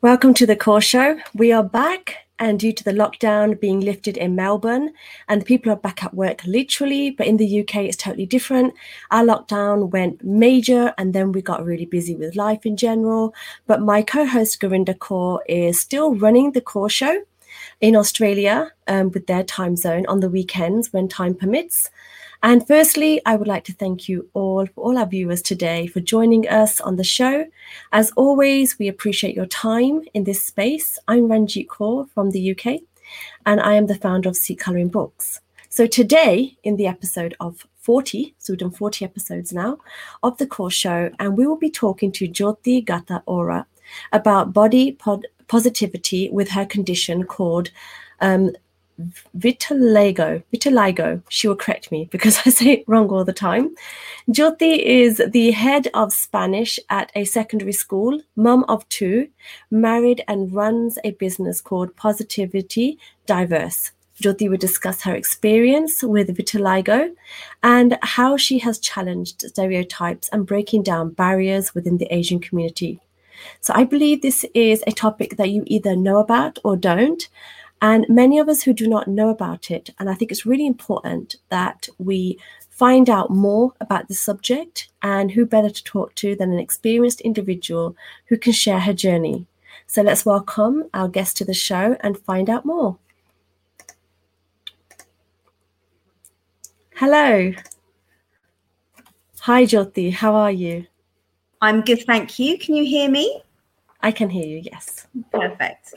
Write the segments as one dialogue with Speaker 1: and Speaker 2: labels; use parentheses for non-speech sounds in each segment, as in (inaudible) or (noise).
Speaker 1: Welcome to the Core Show. We are back, and due to the lockdown being lifted in Melbourne, and people are back at work literally, but in the UK it's totally different. Our lockdown went major, and then we got really busy with life in general. But my co host, Gurinder Kaur, is still running the Core Show in Australia um, with their time zone on the weekends when time permits. And firstly, I would like to thank you all, all our viewers today, for joining us on the show. As always, we appreciate your time in this space. I'm Ranjit Kaur from the UK, and I am the founder of Sikh Colouring Books. So today, in the episode of 40, so we've done 40 episodes now of the Core Show, and we will be talking to Jyoti Gataora about body pod- positivity with her condition called um, vitiligo. Vitiligo. She will correct me because (laughs) I say it wrong all the time. Jyoti is the head of Spanish at a secondary school, mum of two, married, and runs a business called Positivity Diverse. Jyoti will discuss her experience with vitiligo and how she has challenged stereotypes and breaking down barriers within the Asian community. So I believe this is a topic that you either know about or don't. And many of us who do not know about it, and I think it's really important that we find out more about the subject and who better to talk to than an experienced individual who can share her journey. So let's welcome our guest to the show and find out more. Hello. Hi, Jyoti. How are you?
Speaker 2: I'm good, thank you. Can you hear me?
Speaker 1: I can hear you, yes.
Speaker 2: Perfect.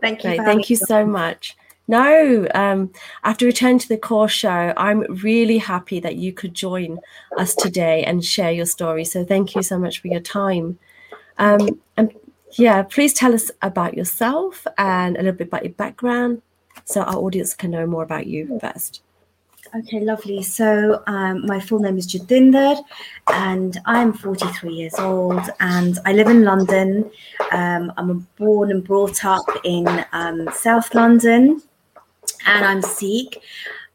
Speaker 2: Thank you.
Speaker 1: Great, thank you so much. No, um, after returning to the core show, I'm really happy that you could join us today and share your story. So thank you so much for your time. Um, and yeah, please tell us about yourself and a little bit about your background so our audience can know more about you first.
Speaker 2: Okay, lovely. So um, my full name is Jatinder, and I'm 43 years old, and I live in London. Um, I'm born and brought up in um, South London, and I'm Sikh.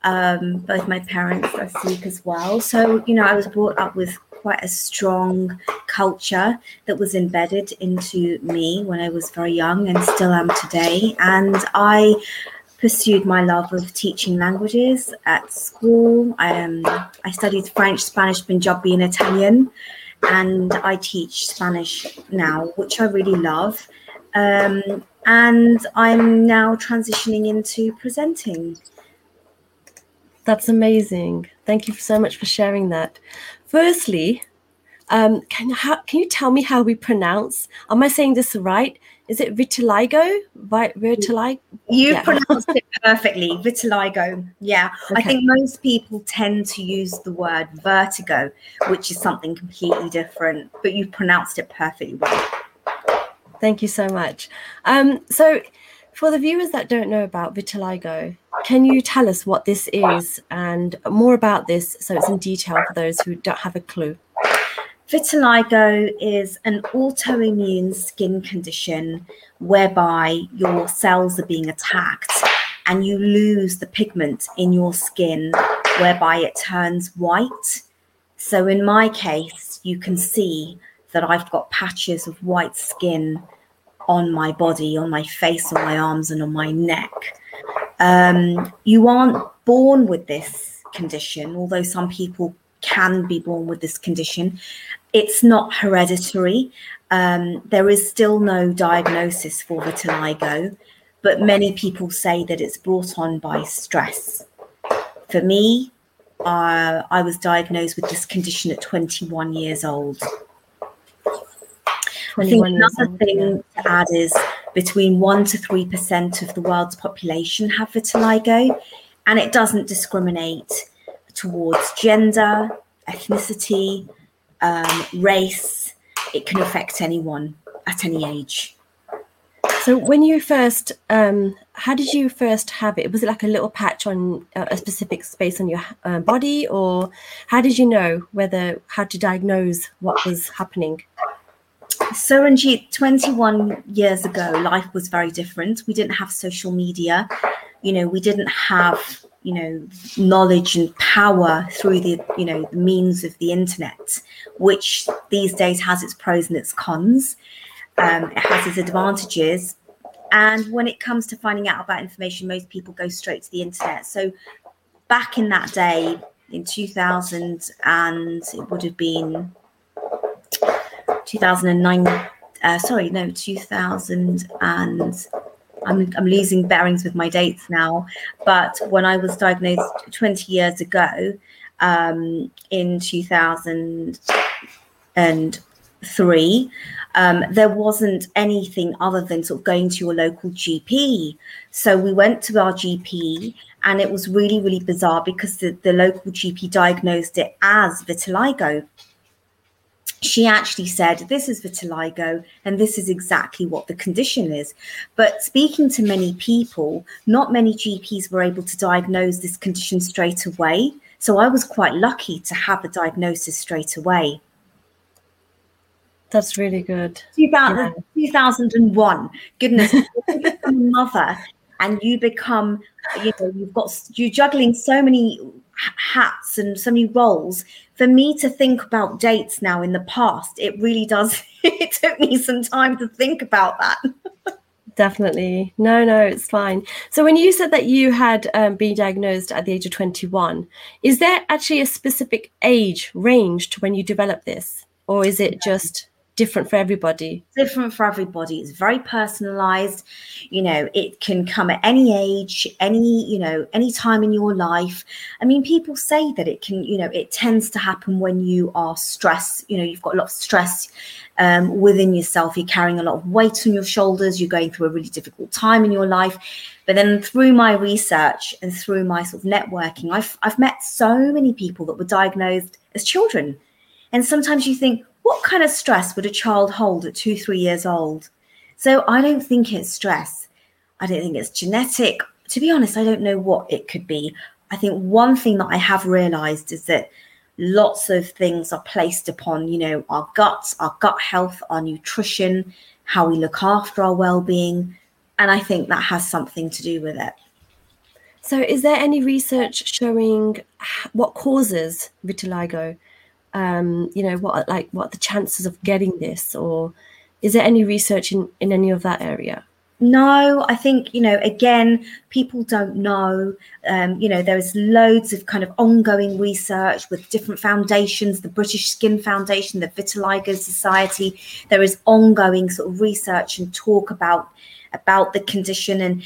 Speaker 2: Um, both my parents are Sikh as well. So you know, I was brought up with quite a strong culture that was embedded into me when I was very young, and still am today. And I pursued my love of teaching languages at school. I, um, I studied French, Spanish, Punjabi, and Italian, and I teach Spanish now, which I really love. Um, and I'm now transitioning into presenting.
Speaker 1: That's amazing. Thank you so much for sharing that. Firstly, um, can, how, can you tell me how we pronounce? Am I saying this right? Is it vitiligo? Vitiligo?
Speaker 2: You yeah. pronounced it perfectly. Vitiligo. Yeah. Okay. I think most people tend to use the word vertigo, which is something completely different, but you pronounced it perfectly well.
Speaker 1: Thank you so much. Um, so, for the viewers that don't know about vitiligo, can you tell us what this is and more about this so it's in detail for those who don't have a clue?
Speaker 2: Vitiligo is an autoimmune skin condition whereby your cells are being attacked and you lose the pigment in your skin whereby it turns white. So, in my case, you can see that I've got patches of white skin on my body, on my face, on my arms, and on my neck. Um, you aren't born with this condition, although some people can be born with this condition it's not hereditary. Um, there is still no diagnosis for vitiligo, but many people say that it's brought on by stress. For me, uh, I was diagnosed with this condition at 21 years old. I think another old, thing yeah. to add is between 1% to 3% of the world's population have vitiligo, and it doesn't discriminate towards gender, ethnicity, um, race, it can affect anyone at any age.
Speaker 1: So when you first, um, how did you first have it? Was it like a little patch on uh, a specific space on your uh, body, or how did you know whether how to diagnose what was happening?
Speaker 2: So, Ranjit, 21 years ago, life was very different. We didn't have social media. You know, we didn't have you know knowledge and power through the you know the means of the internet which these days has its pros and its cons Um, it has its advantages. And when it comes to finding out about information, most people go straight to the internet. So back in that day, in 2000, and it would have been 2009, uh, sorry, no, 2000 and I'm, I'm losing bearings with my dates now. But when I was diagnosed 20 years ago, um, in 2003, um, there wasn't anything other than sort of going to your local GP. So we went to our GP, and it was really, really bizarre because the, the local GP diagnosed it as vitiligo. She actually said, This is vitiligo, and this is exactly what the condition is. But speaking to many people, not many GPs were able to diagnose this condition straight away. So I was quite lucky to have a diagnosis straight away.
Speaker 1: That's really good.
Speaker 2: 2000, yeah. 2001. Goodness, (laughs) you become a mother and you become, you know, you've got, you're juggling so many hats and so many roles. For me to think about dates now in the past, it really does, (laughs) it took me some time to think about that.
Speaker 1: Definitely. No, no, it's fine. So, when you said that you had um, been diagnosed at the age of 21, is there actually a specific age range to when you develop this? Or is it just different for everybody.
Speaker 2: Different for everybody. It's very personalized. You know it can come at any age any you know any time in your life. I mean people say that it can you know it tends to happen when you are stressed. You know you've got a lot of stress um, within yourself. You're carrying a lot of weight on your shoulders. You're going through a really difficult time in your life. But then through my research and through my sort of networking i've, I've met so many people that were diagnosed as children. And sometimes you think what kind of stress would a child hold at two, three years old? So I don't think it's stress. I don't think it's genetic. To be honest, I don't know what it could be. I think one thing that I have realized is that lots of things are placed upon, you know, our guts, our gut health, our nutrition, how we look after our well-being, and I think that has something to do with it.
Speaker 1: So, is there any research showing what causes vitiligo? Um, you know what like what the chances of getting this or is there any research in in any of that area?
Speaker 2: No i think you know again people don't know. Um, you know there's loads of kind of ongoing research with different foundations the british skin foundation the vitiligo society. There is ongoing sort of research and talk about about the condition. And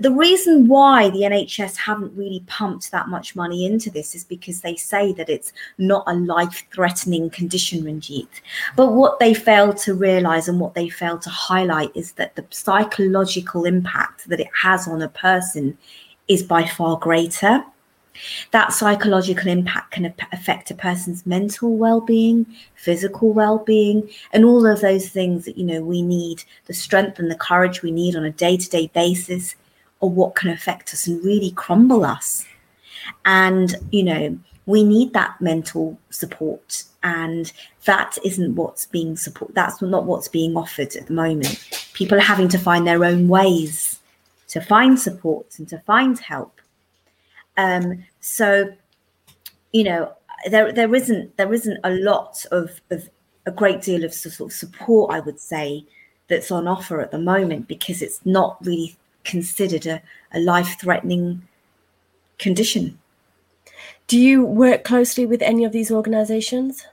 Speaker 2: the reason why the NHS haven't really pumped that much money into this is because they say that it's not a life threatening condition, Ranjit. But what they fail to realize and what they fail to highlight is that the psychological impact that it has on a person is by far greater. That psychological impact can affect a person's mental well-being, physical well-being, and all of those things that you know we need, the strength and the courage we need on a day-to-day basis, or what can affect us and really crumble us. And you know, we need that mental support, and that isn't what's being support. That's not what's being offered at the moment. People are having to find their own ways to find support and to find help um, so, you know, there there isn't there isn't a lot of, of a great deal of sort of support, I would say, that's on offer at the moment because it's not really considered a, a life threatening condition.
Speaker 1: Do you work closely with any of these organizations?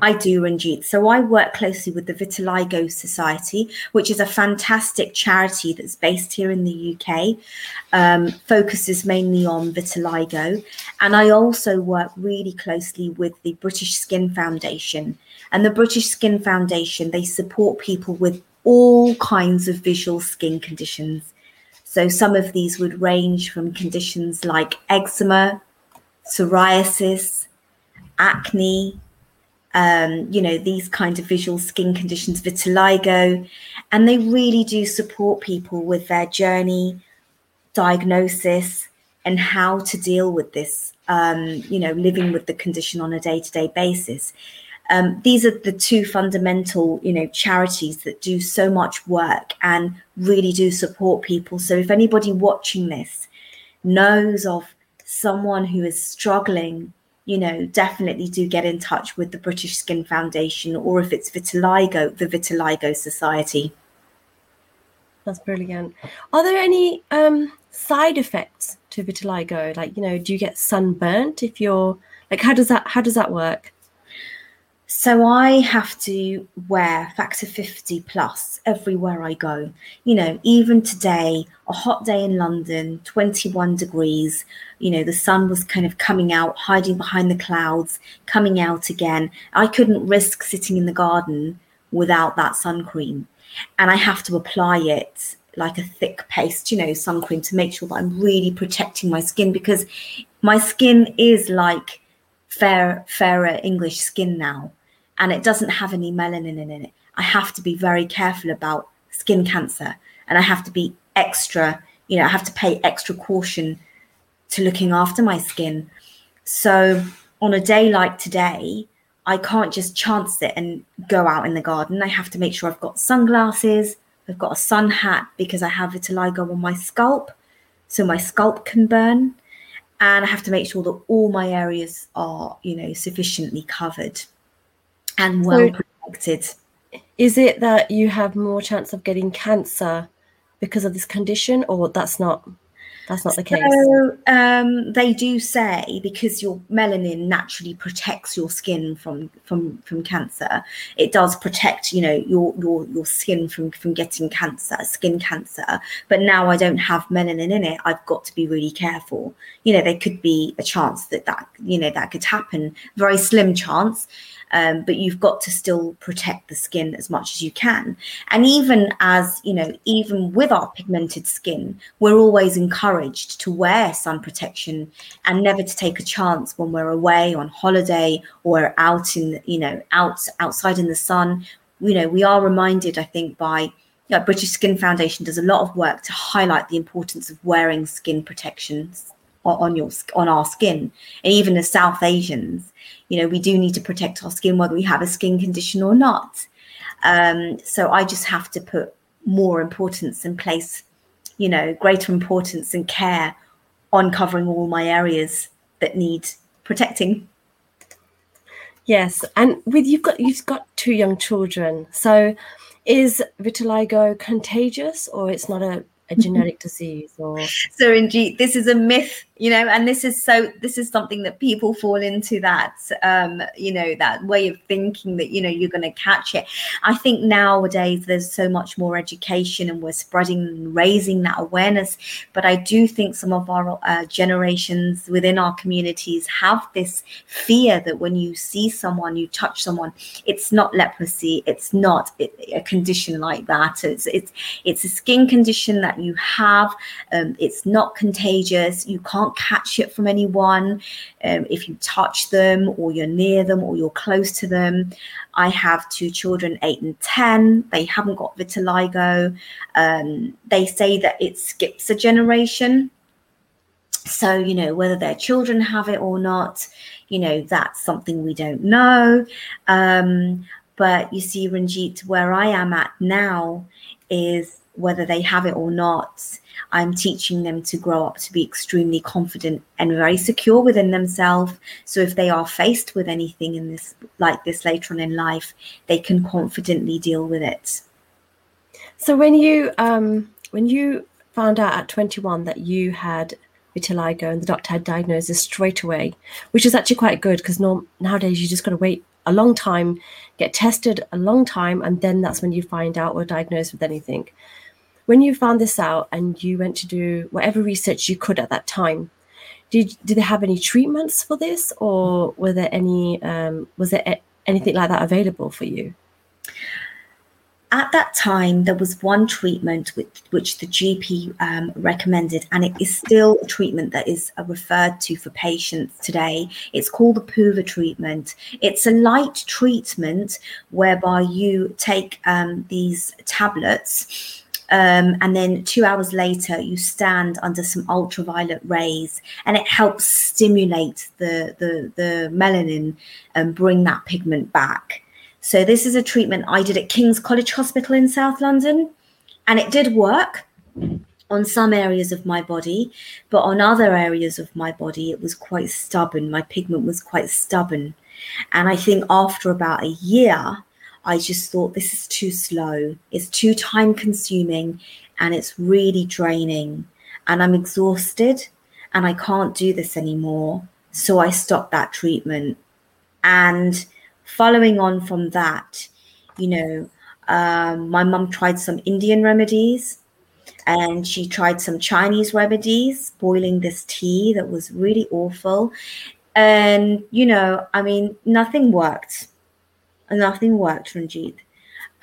Speaker 2: I do, Ranjit. So I work closely with the Vitiligo Society, which is a fantastic charity that's based here in the UK, um, focuses mainly on vitiligo. And I also work really closely with the British Skin Foundation. And the British Skin Foundation, they support people with all kinds of visual skin conditions. So some of these would range from conditions like eczema, psoriasis, acne, um, you know, these kind of visual skin conditions, vitiligo, and they really do support people with their journey, diagnosis, and how to deal with this, um, you know, living with the condition on a day to day basis. Um, these are the two fundamental, you know, charities that do so much work and really do support people. So if anybody watching this knows of someone who is struggling you know, definitely do get in touch with the British Skin Foundation or if it's vitiligo, the Vitiligo Society.
Speaker 1: That's brilliant. Are there any um, side effects to vitiligo? Like, you know, do you get sunburnt if you're like how does that how does that work?
Speaker 2: So I have to wear factor 50 plus everywhere I go. You know, even today, a hot day in London, 21 degrees, you know, the sun was kind of coming out, hiding behind the clouds, coming out again. I couldn't risk sitting in the garden without that sun cream. And I have to apply it like a thick paste, you know, sun cream to make sure that I'm really protecting my skin because my skin is like fair, fairer English skin now and it doesn't have any melanin in it, I have to be very careful about skin cancer and I have to be extra, you know, I have to pay extra caution to looking after my skin. So on a day like today, I can't just chance it and go out in the garden. I have to make sure I've got sunglasses, I've got a sun hat because I have vitiligo on my scalp, so my scalp can burn. And I have to make sure that all my areas are, you know, sufficiently covered and well so protected.
Speaker 1: Is it that you have more chance of getting cancer because of this condition, or that's not that's not the case?
Speaker 2: So um, they do say because your melanin naturally protects your skin from from from cancer. It does protect, you know, your your your skin from from getting cancer, skin cancer. But now I don't have melanin in it. I've got to be really careful. You know, there could be a chance that that you know that could happen. Very slim chance um, but you've got to still protect the skin as much as you can. And even as, you know, even with our pigmented skin, we're always encouraged to wear sun protection and never to take a chance when we're away on holiday or out in, you know, out outside in the sun. You know, we are reminded, I think, by yeah, British Skin Foundation does a lot of work to highlight the importance of wearing skin protections on your on our skin and even as south asians you know we do need to protect our skin whether we have a skin condition or not. Um, so i just have to put more importance in place you know greater importance and care on covering all my areas that need protecting.
Speaker 1: Yes and with you've got you've got two young children. So is vitiligo contagious or it's not a, a genetic disease or (laughs)
Speaker 2: so indeed this is a myth you know and this is so this is something that people fall into that um you know that way of thinking that you know you're going to catch it. I think nowadays there's so much more education and we're spreading and raising that awareness but i do think some of our uh, generations within our communities have this fear that when you see someone you touch someone it's not leprosy it's not a condition like that. It's it's it's a skin condition that you have um, it's not contagious you can't catch it from anyone um, if you touch them or you're near them or you're close to them. I have two children, eight and 10. They haven't got vitiligo. Um, they say that it skips a generation. So, you know, whether their children have it or not, you know, that's something we don't know. Um, but you see, Ranjit, where I am at now is whether they have it or not, I'm teaching them to grow up to be extremely confident and very secure within themselves. So if they are faced with anything in this like this later on in life, they can confidently deal with it.
Speaker 1: So when you um when you found out at 21 that you had vitiligo and the doctor had diagnosed it straight away, which is actually quite good because nowadays you just got to wait a long time, get tested a long time, and then that's when you find out or diagnosed with anything when you found this out and you went to do whatever research you could at that time, did did they have any treatments for this, or were there any um, was there anything like that available for you?
Speaker 2: At that time, there was one treatment which, which the GP um, recommended, and it is still a treatment that is uh, referred to for patients today. It's called the PUVA treatment. It's a light treatment whereby you take um, these tablets um, and then two hours later, you stand under some ultraviolet rays, and it helps stimulate the the, the melanin and bring that pigment back. So this is a treatment I did at King's College Hospital in South London, and it did work. on some areas of my body, but on other areas of my body, it was quite stubborn. My pigment was quite stubborn. And I think after about a year, I just thought this is too slow, it's too time consuming, and it's really draining. And I'm exhausted and I can't do this anymore. So I stopped that treatment. And following on from that, you know, um, my mum tried some Indian remedies and she tried some Chinese remedies, boiling this tea that was really awful. And, you know, I mean, nothing worked. Nothing worked, Ranjit.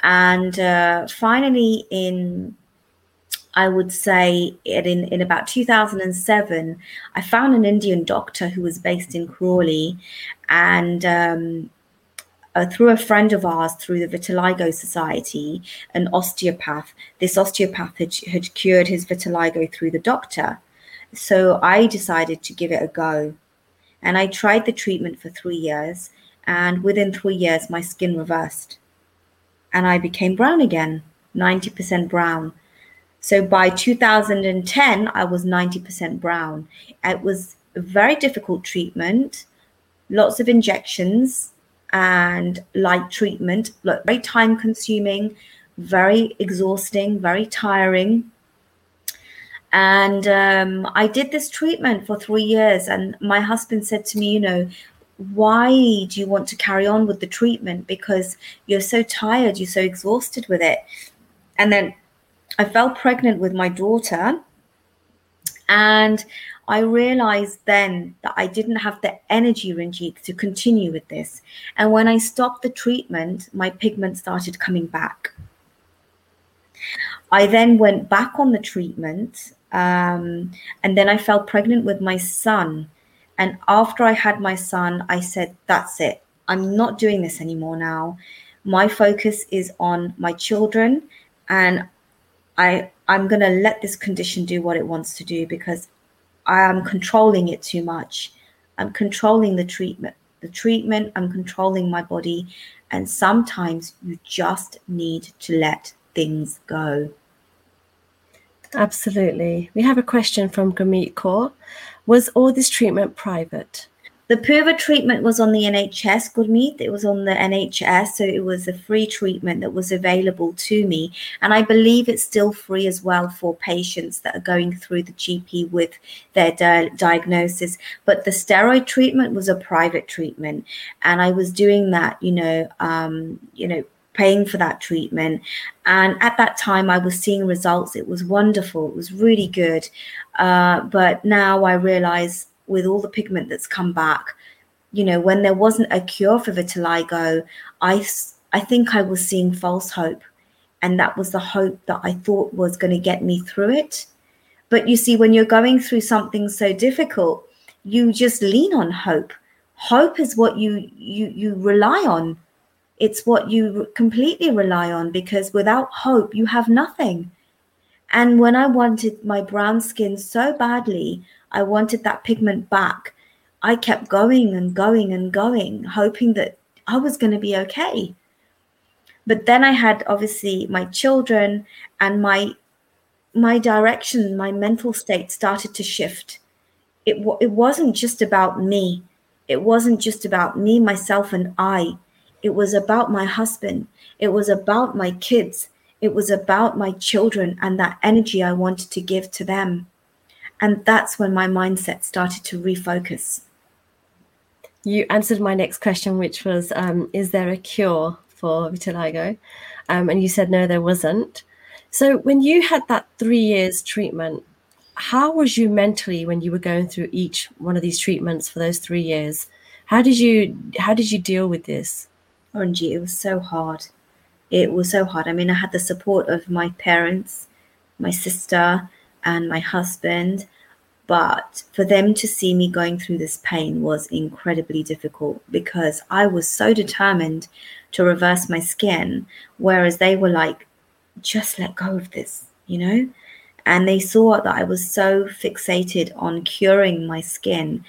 Speaker 2: And uh, finally, in I would say in, in about 2007, I found an Indian doctor who was based in Crawley. And um, uh, through a friend of ours, through the Vitiligo Society, an osteopath, this osteopath had, had cured his vitiligo through the doctor. So I decided to give it a go. And I tried the treatment for three years. And within three years, my skin reversed. And I became brown again, 90% brown. So by 2010, I was 90% brown. It was a very difficult treatment, lots of injections and light treatment, very time consuming, very exhausting, very tiring. And um, I did this treatment for three years. And my husband said to me, you know, why do you want to carry on with the treatment? Because you're so tired, you're so exhausted with it. And then I fell pregnant with my daughter. And I realized then that I didn't have the energy, Ranjit, to continue with this. And when I stopped the treatment, my pigment started coming back. I then went back on the treatment. Um, and then I fell pregnant with my son. And after I had my son, I said, That's it. I'm not doing this anymore now. My focus is on my children. And I I'm going to let this condition do what it wants to do because I am controlling it too much. I'm controlling the treatment. The treatment, I'm controlling my body. And sometimes you just need to let things go.
Speaker 1: Absolutely. We have a question from Gurmeet Kaur. Was all this treatment private?
Speaker 2: The PUVA treatment was on the NHS, Gurmeet. It was on the NHS, so it was a free treatment that was available to me. And I believe it's still free as well for patients that are going through the GP with their di- diagnosis. But the steroid treatment was a private treatment. And I was doing that, you know, um, you know, paying for that treatment. And at that time, I was seeing results. It was wonderful. It was really good. Uh, but now I realize with all the pigment that's come back, you know, when there wasn't a cure for vitiligo, I, I think I was seeing false hope. And that was the hope that I thought was going to get me through it. But you see, when you're going through something so difficult, you just lean on hope. Hope is what you you you rely on. It's what you completely rely on because without hope, you have nothing. And when I wanted my brown skin so badly, I wanted that pigment back. I kept going and going and going, hoping that I was going to be okay. But then I had obviously my children and my my direction, my mental state started to shift. It it wasn't just about me. It wasn't just about me, myself, and I. It was about my husband. It was about my kids. It was about my children and that energy I wanted to give to them. And that's when my mindset started to refocus.
Speaker 1: You answered my next question, which was um, Is there a cure for vitiligo? Um, and you said no, there wasn't. So, when you had that three years treatment, how was you mentally when you were going through each one of these treatments for those three years? How did you how did you deal with this?
Speaker 2: Angie, it was so hard. It was so hard. I mean, I had the support of my parents, my sister, and my husband. But for them to see me going through this pain was incredibly difficult because I was so determined to reverse my skin, whereas they were like, just let go of this, you know? And they saw that I was so fixated on curing my skin.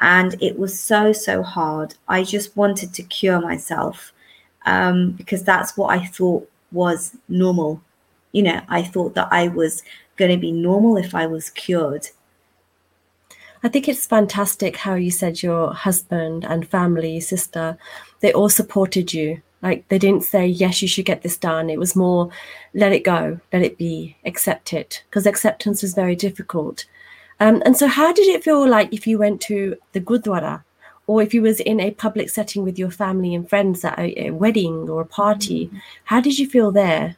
Speaker 2: And it was so, so hard. I just wanted to cure myself um, because that's what I thought was normal you know, I thought that I was going to be normal if I was cured.
Speaker 1: I think it's fantastic how you said your husband and family, sister, they all supported you. Like they didn't say, yes, you should get this done. It was more, let it go, let it be, accept it. Because acceptance was very difficult. Um, and so, how did it feel like if you went to the Gurdwara or if you was in a public setting with your family and friends at a, a wedding or a party? Mm-hmm. How did you feel there?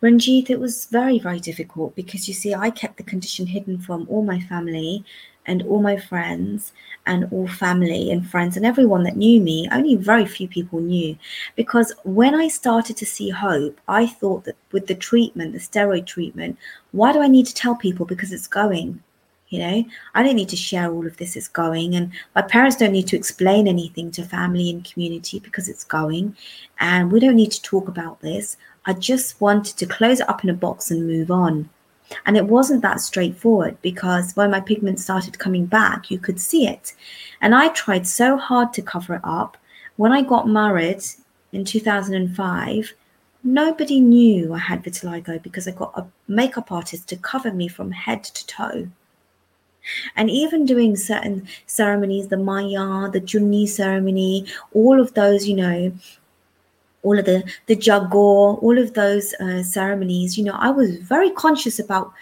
Speaker 2: Ranjit, it was very, very difficult because you see, I kept the condition hidden from all my family and all my friends and all family and friends and everyone that knew me. Only very few people knew because when I started to see hope, I thought that with the treatment, the steroid treatment, why do I need to tell people because it's going? You know, I don't need to share all of this, it's going. And my parents don't need to explain anything to family and community because it's going. And we don't need to talk about this. I just wanted to close it up in a box and move on. And it wasn't that straightforward because when my pigment started coming back, you could see it. And I tried so hard to cover it up. When I got married in 2005, nobody knew I had vitiligo because I got a makeup artist to cover me from head to toe. And even doing certain ceremonies, the Maya, the Chunni ceremony, all of those, you know, all of the the jago, all of those uh, ceremonies, you know, I was very conscious about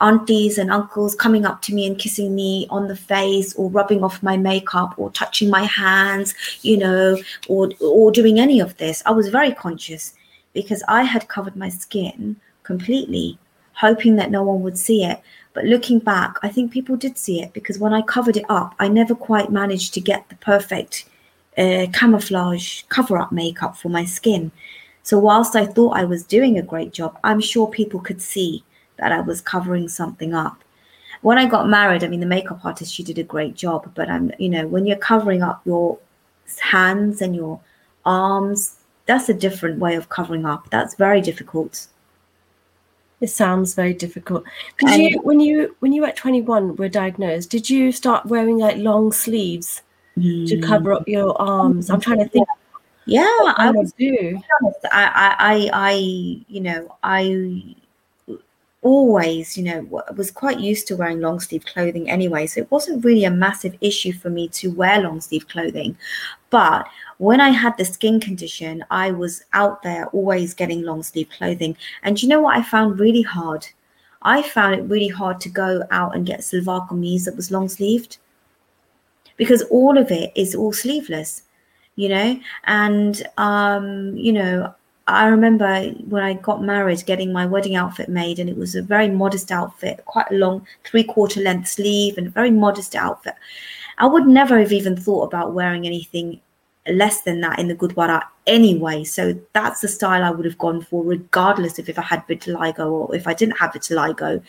Speaker 2: aunties and uncles coming up to me and kissing me on the face or rubbing off my makeup or touching my hands, you know, or or doing any of this. I was very conscious because I had covered my skin completely, hoping that no one would see it. But looking back, I think people did see it because when I covered it up, I never quite managed to get the perfect uh, camouflage cover up makeup for my skin. So, whilst I thought I was doing a great job, I'm sure people could see that I was covering something up. When I got married, I mean, the makeup artist, she did a great job, but I'm, you know, when you're covering up your hands and your arms, that's a different way of covering up. That's very difficult.
Speaker 1: It sounds very difficult. Did you, when you when you were at 21 were diagnosed, did you start wearing like long sleeves? mm. to cover up your arms. I'm trying to think.
Speaker 2: Yeah, I would do. I, I, I, you know, I always, you know, was quite used to wearing long sleeve clothing anyway. So it wasn't really a massive issue for me to wear long sleeve clothing. But when I had the skin condition, I was out there always getting long sleeve clothing. And you know what I found really hard? I found it really hard to go out and get salwar kameez that was long sleeved because all of it is all sleeveless, you know. And um, you know, I remember when I got married, getting my wedding outfit made, and it was a very modest outfit, quite a long three quarter length sleeve, and a very modest outfit. I would never have even thought about wearing anything less than that in the Gurdwara anyway. So that's the style I would have gone for, regardless of if I had vitiligo or if I didn't have vitiligo.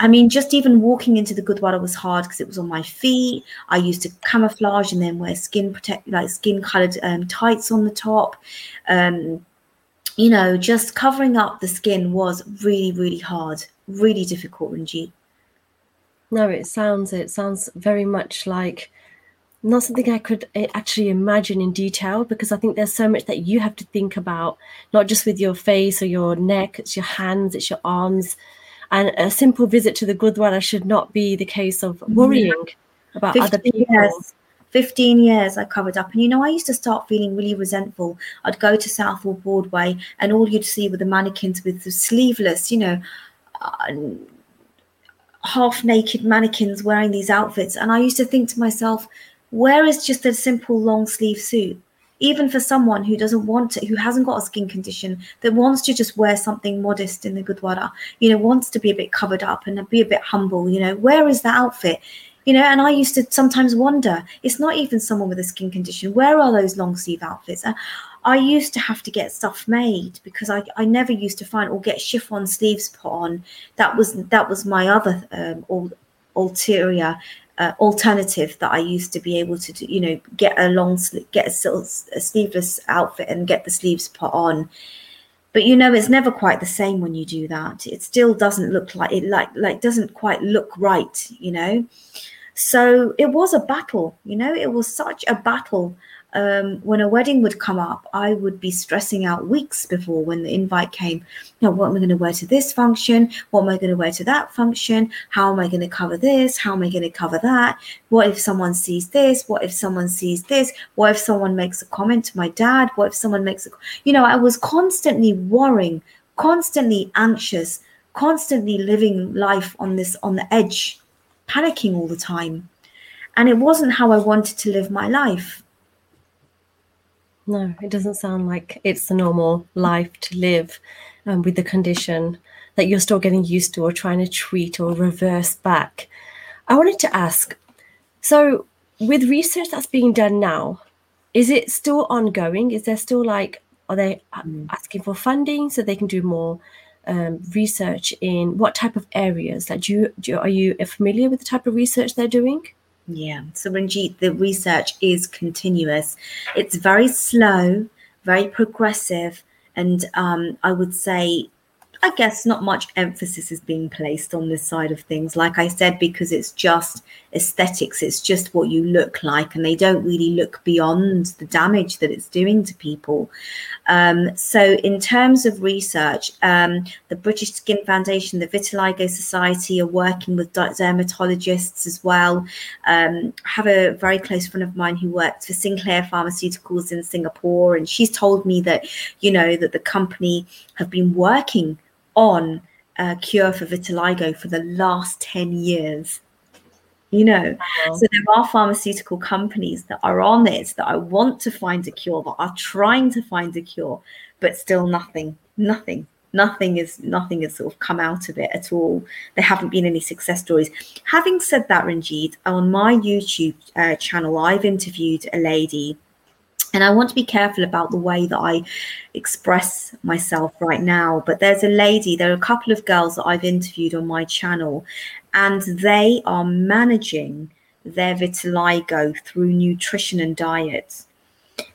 Speaker 2: I mean, just even walking into the Gurdwara was hard because it was on my feet. I used to camouflage and then wear skin protect, like skin colored um, tights on the top. Um, you know, just covering up the skin was really, really hard, really difficult, Ranjit.
Speaker 1: No, it sounds it sounds very much like not something I could eh, actually imagine in detail because I think there's so much that you have to think about, not just with your face or your neck, it's your hands, it's your arms and a simple visit to the Gurdwara should not be the case of worrying about other people.
Speaker 2: Years. 15 years I covered up. And you know, I used to start feeling really resentful. I'd go to Southall Broadway and all you'd see were the mannequins with the sleeveless, you know, uh, half naked mannequins wearing these outfits. And I used to think to myself, where is just a simple long sleeve suit? Even for someone who doesn't want to, who hasn't got a skin condition, that wants to just wear something modest in the Gurdwara, you know, wants to be a bit covered up and be a bit humble, you know, where is that outfit? You know, and I used to sometimes wonder, it's not even someone with a skin condition. Where are those long sleeve outfits? And I used to have to get stuff made because I, I never used to find or get chiffon sleeves put on. That was that was my other um, ulterior uh, alternative that I used to be able to, do, you know, get a long, get a, a sleeveless outfit and get the sleeves put on. But you know, it's never quite the same when you do that. It still doesn't look like it, like like doesn't quite look right, you know. So it was a battle, you know. It was such a battle um, when a wedding would come up, I would be stressing out weeks before when the invite came. You know, what am I going to wear to this function? What am I going to wear to that function? How am I going to cover this? How am I going to cover that? What if someone sees this? What if someone sees this? What if someone makes a comment to my dad? What if someone makes a, you know, I was constantly worrying, constantly anxious, constantly living life on this, on the edge, panicking all the time. And it wasn't how I wanted to live my life.
Speaker 1: No, it doesn't sound like it's the normal life to live um, with the condition that you're still getting used to or trying to treat or reverse back. I wanted to ask so, with research that's being done now, is it still ongoing? Is there still like, are they mm. asking for funding so they can do more um, research in what type of areas? Like, do you, do you, are you familiar with the type of research they're doing?
Speaker 2: Yeah, so Ranjit, the research is continuous. It's very slow, very progressive, and um, I would say I guess not much emphasis is being placed on this side of things. Like I said, because it's just aesthetics, it's just what you look like, and they don't really look beyond the damage that it's doing to people. Um, so, in terms of research, um, the British Skin Foundation, the Vitiligo Society are working with dermatologists as well. Um, I have a very close friend of mine who works for Sinclair Pharmaceuticals in Singapore, and she's told me that, you know, that the company have been working on a cure for vitiligo for the last 10 years. You know? Wow. so there are pharmaceutical companies that are on it that i want to find a cure that are trying to find a cure but still nothing nothing nothing is nothing has sort of come out of it at all. There haven't been any success stories. Having said that ranjit on my youtube uh, channel i've interviewed a lady and I want to be careful about the way that I express myself right now. But there's a lady, there are a couple of girls that I've interviewed on my channel, and they are managing their vitiligo through nutrition and diet.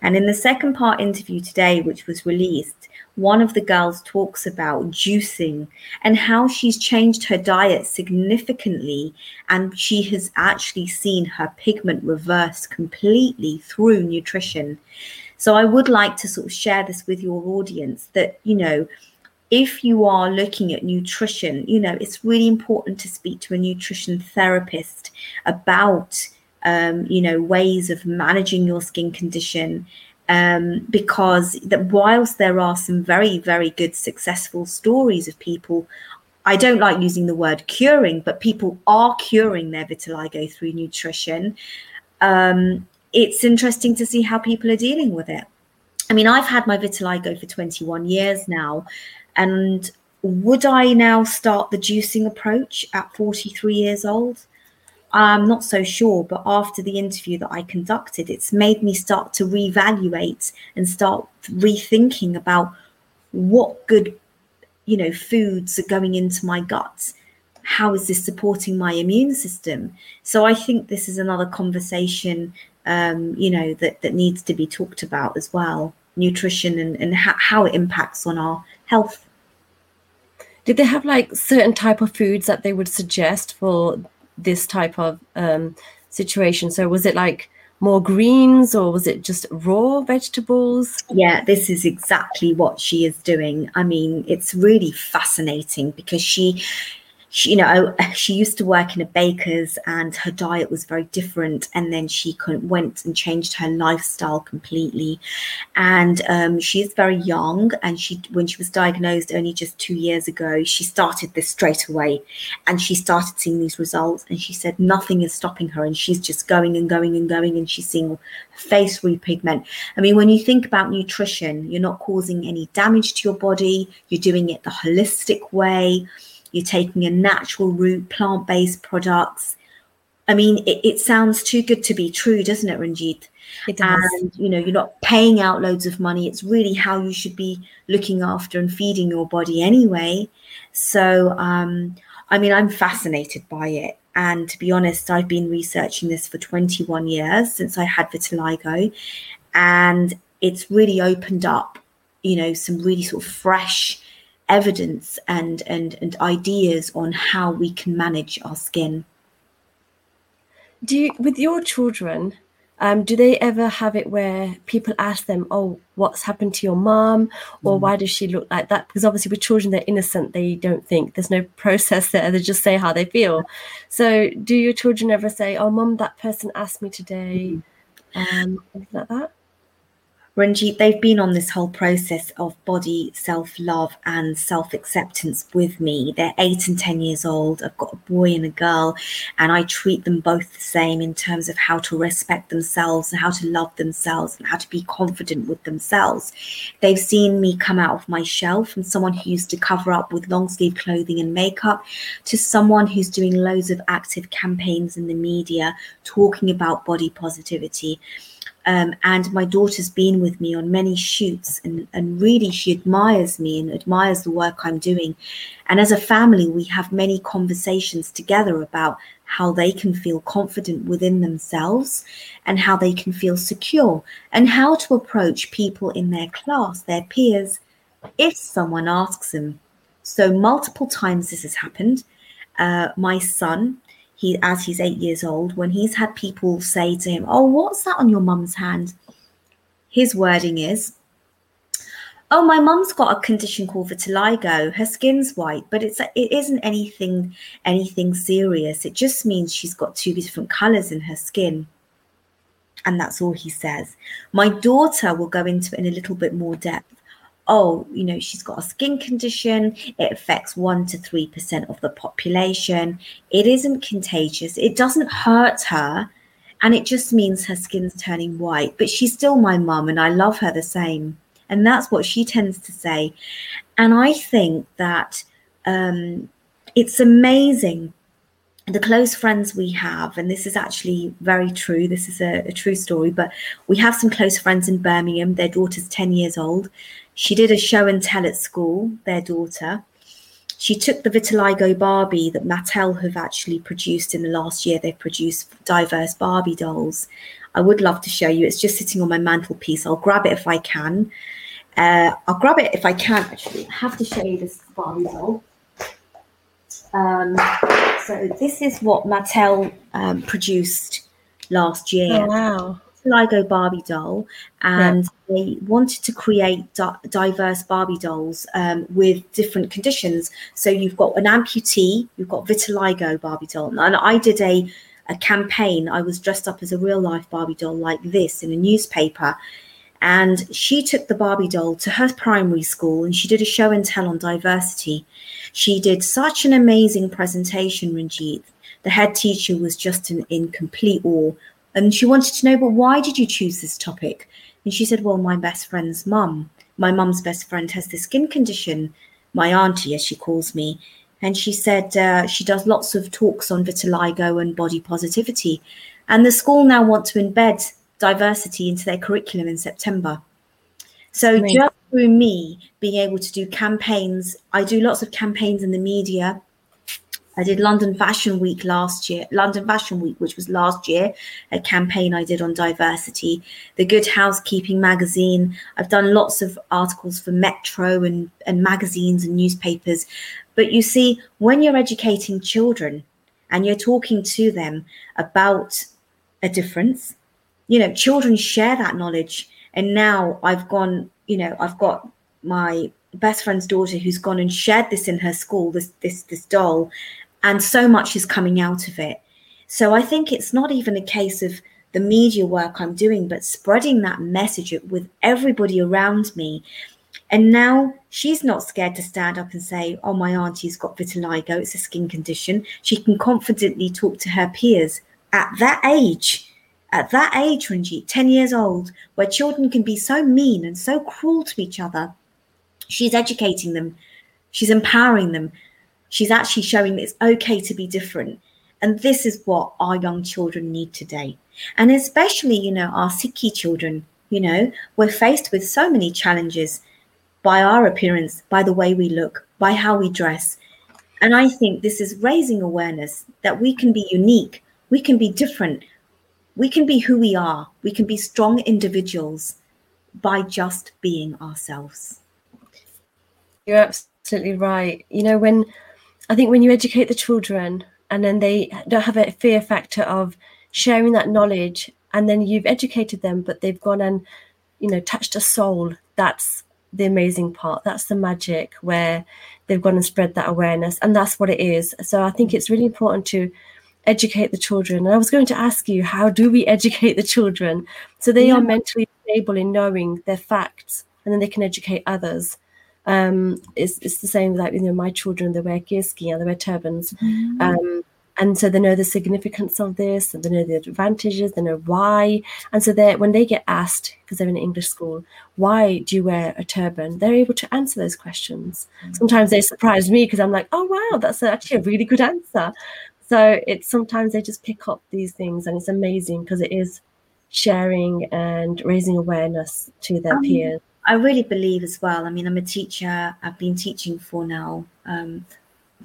Speaker 2: And in the second part interview today, which was released, one of the girls talks about juicing and how she's changed her diet significantly and she has actually seen her pigment reverse completely through nutrition. So I would like to sort of share this with your audience that, you know, if you are looking at nutrition, you know, it's really important to speak to a nutrition therapist about, um, you know, ways of managing your skin condition um, because that whilst there are some very very good successful stories of people I don't like using the word curing, but people are curing their vitiligo through nutrition. Um, it's interesting to see how people are dealing with it. I mean, I've had my vitiligo for 21 years now, and would I now start the juicing approach at 43 years old? I'm not so sure, but after the interview that I conducted, it's made me start to reevaluate and start rethinking about what good, you know, foods are going into my gut. How is this supporting my immune system? So I think this is another conversation, um, you know, that that needs to be talked about as well. Nutrition and and ha- how it impacts on our health.
Speaker 1: Did they have like certain type of foods that they would suggest for this type of um, situation? So was it like more greens or was it just raw vegetables?
Speaker 2: Yeah, this is exactly what she is doing. I mean, it's really fascinating because she she, you know, (laughs) she used to work in a baker's and her diet was very different. And then she went and changed her lifestyle completely. And um, is very young. And she, when she was diagnosed only just two years ago, she started this straight away. And she started seeing these results. And she said nothing is stopping her. And she's just going and going and going. And she's seeing face repigment. I mean, when you think about nutrition, you're not causing any damage to your body, you're doing it the holistic way you're taking a natural route, plant based products. I mean, it, it, sounds too good to be true, doesn't it, Ranjit?
Speaker 1: It does.
Speaker 2: And you know, you're not paying out loads of money. It's really how you should be looking after and feeding your body anyway. So, um, I mean, I'm fascinated by it. And to be honest, I've been researching this for 21 years since I had vitiligo. And it's really opened up, you know, some really sort of fresh evidence and and and ideas on how we can manage our skin
Speaker 1: do you with your children Um, do they ever have it where people ask them, "Oh, what's happened to your mom?" or mm. "Why does she look like that?" Because obviously, with children, they're innocent; they don't think. There's no (laughs) process there; they just say how they feel. So, do your children ever say, "Oh, mom, that person asked me today," mm. um, like that?
Speaker 2: Ranjit, they've been on this whole process of body self love and self acceptance with me. They're eight and 10 years old. I've got a boy and a girl, and I treat them both the same in terms of how to respect themselves and how to love themselves and how to be confident with themselves. They've seen me come out of my shell from someone who used to cover up with long sleeve clothing and makeup to someone who's doing loads of active campaigns in the media talking about body positivity. Um, and my daughter's been with me on many shoots, and, and really she admires me and admires the work I'm doing. And as a family, we have many conversations together about how they can feel confident within themselves and how they can feel secure and how to approach people in their class, their peers, if someone asks them. So, multiple times this has happened. Uh, my son, he as he's eight years old, when he's had people say to him, "Oh, what's that on your mum's hand?" His wording is, "Oh, my mum's got a condition called vitiligo. Her skin's white, but it's it isn't anything anything serious. It just means she's got two different colors in her skin." And that's all he says. My daughter will go into it in a little bit more depth oh, you know, she's got a skin condition, it affects 1% to 3% of the population, it isn't contagious, it doesn't hurt her, and it just means her skin's turning white. But she's still my mum, and I love her the same. And that's what she tends to say. And I think that um, it's amazing the close friends we have, and this is actually very true, this is a, a, true story, but we have some close friends in Birmingham. Their daughter's 10 years old. She did a show and tell at school, their daughter. She took the vitiligo Barbie that Mattel have actually produced in the last year. They've produced diverse Barbie dolls. I would love to show you. It's just sitting on my mantelpiece. I'll grab it if I can. Uh, I'll grab it if I can, actually. I have to show you this Barbie doll. Um, so this is what Mattel um, produced last year.
Speaker 1: Oh, wow.
Speaker 2: Lego Barbie doll, and yeah. they wanted to create di- diverse Barbie dolls um, with different conditions. So you've got an amputee, you've got vitiligo Barbie doll, and I did a a campaign. I was dressed up as a real life Barbie doll like this in a newspaper. And she took the Barbie doll to her primary school and she did a show and tell on diversity. She did such an amazing presentation, Ranjit. The head teacher was just in, in complete awe and she wanted to know, but why did you choose this topic? And she said, well, my best friend's mum, my mum's best friend has this skin condition, my auntie, as she calls me. And she said uh, she does lots of talks on vitiligo and body positivity. And the school now want to embed diversity into their curriculum in September. So just through me being able to do campaigns, I do lots of campaigns in the media I did London Fashion Week last year, London Fashion Week, which was last year, a campaign I did on diversity. The Good Housekeeping magazine. I've done lots of articles for Metro and, and magazines and newspapers. But you see, when you're educating children and you're talking to them about a difference, you know, children share that knowledge. And now I've gone, you know, I've got my best friend's daughter who's gone and shared this in her school, this this this doll, and so much is coming out of it. So I think it's not even a case of the media work I'm doing, but spreading that message with everybody around me. And now she's not scared to stand up and say, Oh, my auntie's got vitiligo, it's a skin condition. She can confidently talk to her peers at that age. At that age, Ranjit, 10 years old, where children can be so mean and so cruel to each other, she's educating them, she's empowering them, She's actually showing that it's okay to be different. And this is what our young children need today. And especially, you know, our Sikhi children, you know, we're faced with so many challenges by our appearance, by the way we look, by how we dress. And I think this is raising awareness that we can be unique, we can be different, we can be who we are, we can be strong individuals by just being ourselves.
Speaker 1: You're absolutely right. You know, when I think when you educate the children and then they don't have a fear factor of sharing that knowledge and then you've educated them but they've gone and you know touched a soul that's the amazing part. That's the magic where they've gone and spread that awareness and that's what it is. So i think it's really important to educate the children. And i was going to ask you how do we educate the children? So they yeah. are mentally stable in knowing their facts and then they can educate others um, it's, it's the same like you know my children they wear kirski and they wear turbans. Mm-hmm. um, and so they know the significance of this and they know the advantages they know why. And so they when they get asked because they're in an english school why do you wear a turban? they're able to answer those questions. Mm-hmm. sometimes they surprise me because i'm like oh wow that's actually a really good answer. So it's sometimes they just pick up these things and it's amazing because it is sharing and raising awareness to their um, peers
Speaker 2: i really believe as well i mean i'm a teacher i've been teaching for now um,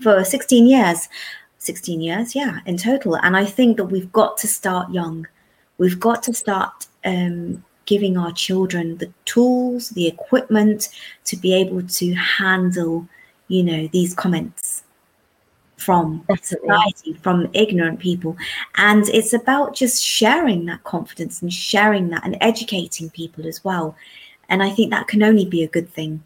Speaker 2: for 16 years 16 years, yeah, in total. And I think that we've got to start young. We've got to start um, giving our children the tools, the equipment to be able to handle, you know, these comments from Definitely. society, from ignorant people. And it's about just sharing that confidence and sharing that and educating people as well. And I think that can only be a good thing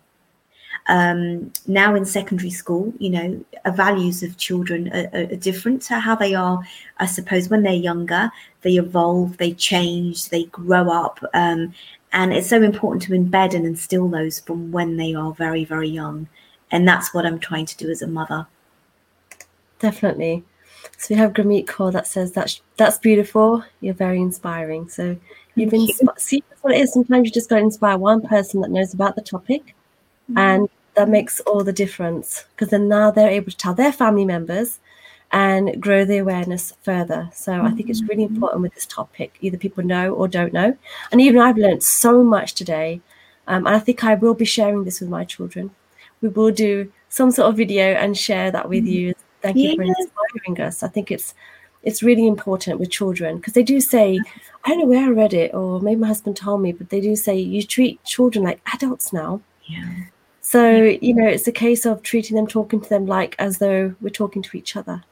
Speaker 2: um, now in secondary school, you know, values of children are, are, different to how they are, I suppose, when they're younger. They evolve, they change, they grow up. Um, and it's so important to embed and instill those from when they are very, very young. And that's what I'm trying to do as a mother.
Speaker 1: Definitely. So we have Gramit Kaur that says that's that's beautiful. You're very inspiring. So you've been you. see that's what it is. Sometimes you just got to inspire one person that knows about the topic Mm-hmm. And that makes all the difference because then now they're able to tell their family members and grow the awareness further. So mm-hmm. I think it's really mm-hmm. important with this topic. Either people know or don't know. And even I've learned so much today. Um, and I think I will be sharing this with my children. We will do some sort of video and share that with mm-hmm. you. Thank you for inspiring us. I think it's it's really important with children because they do say, I don't know where I read it, or maybe my husband told me, but they do say you treat children like adults now.
Speaker 2: Yeah.
Speaker 1: So, you know, it's a case of treating them, talking to them like as though we're talking to each other.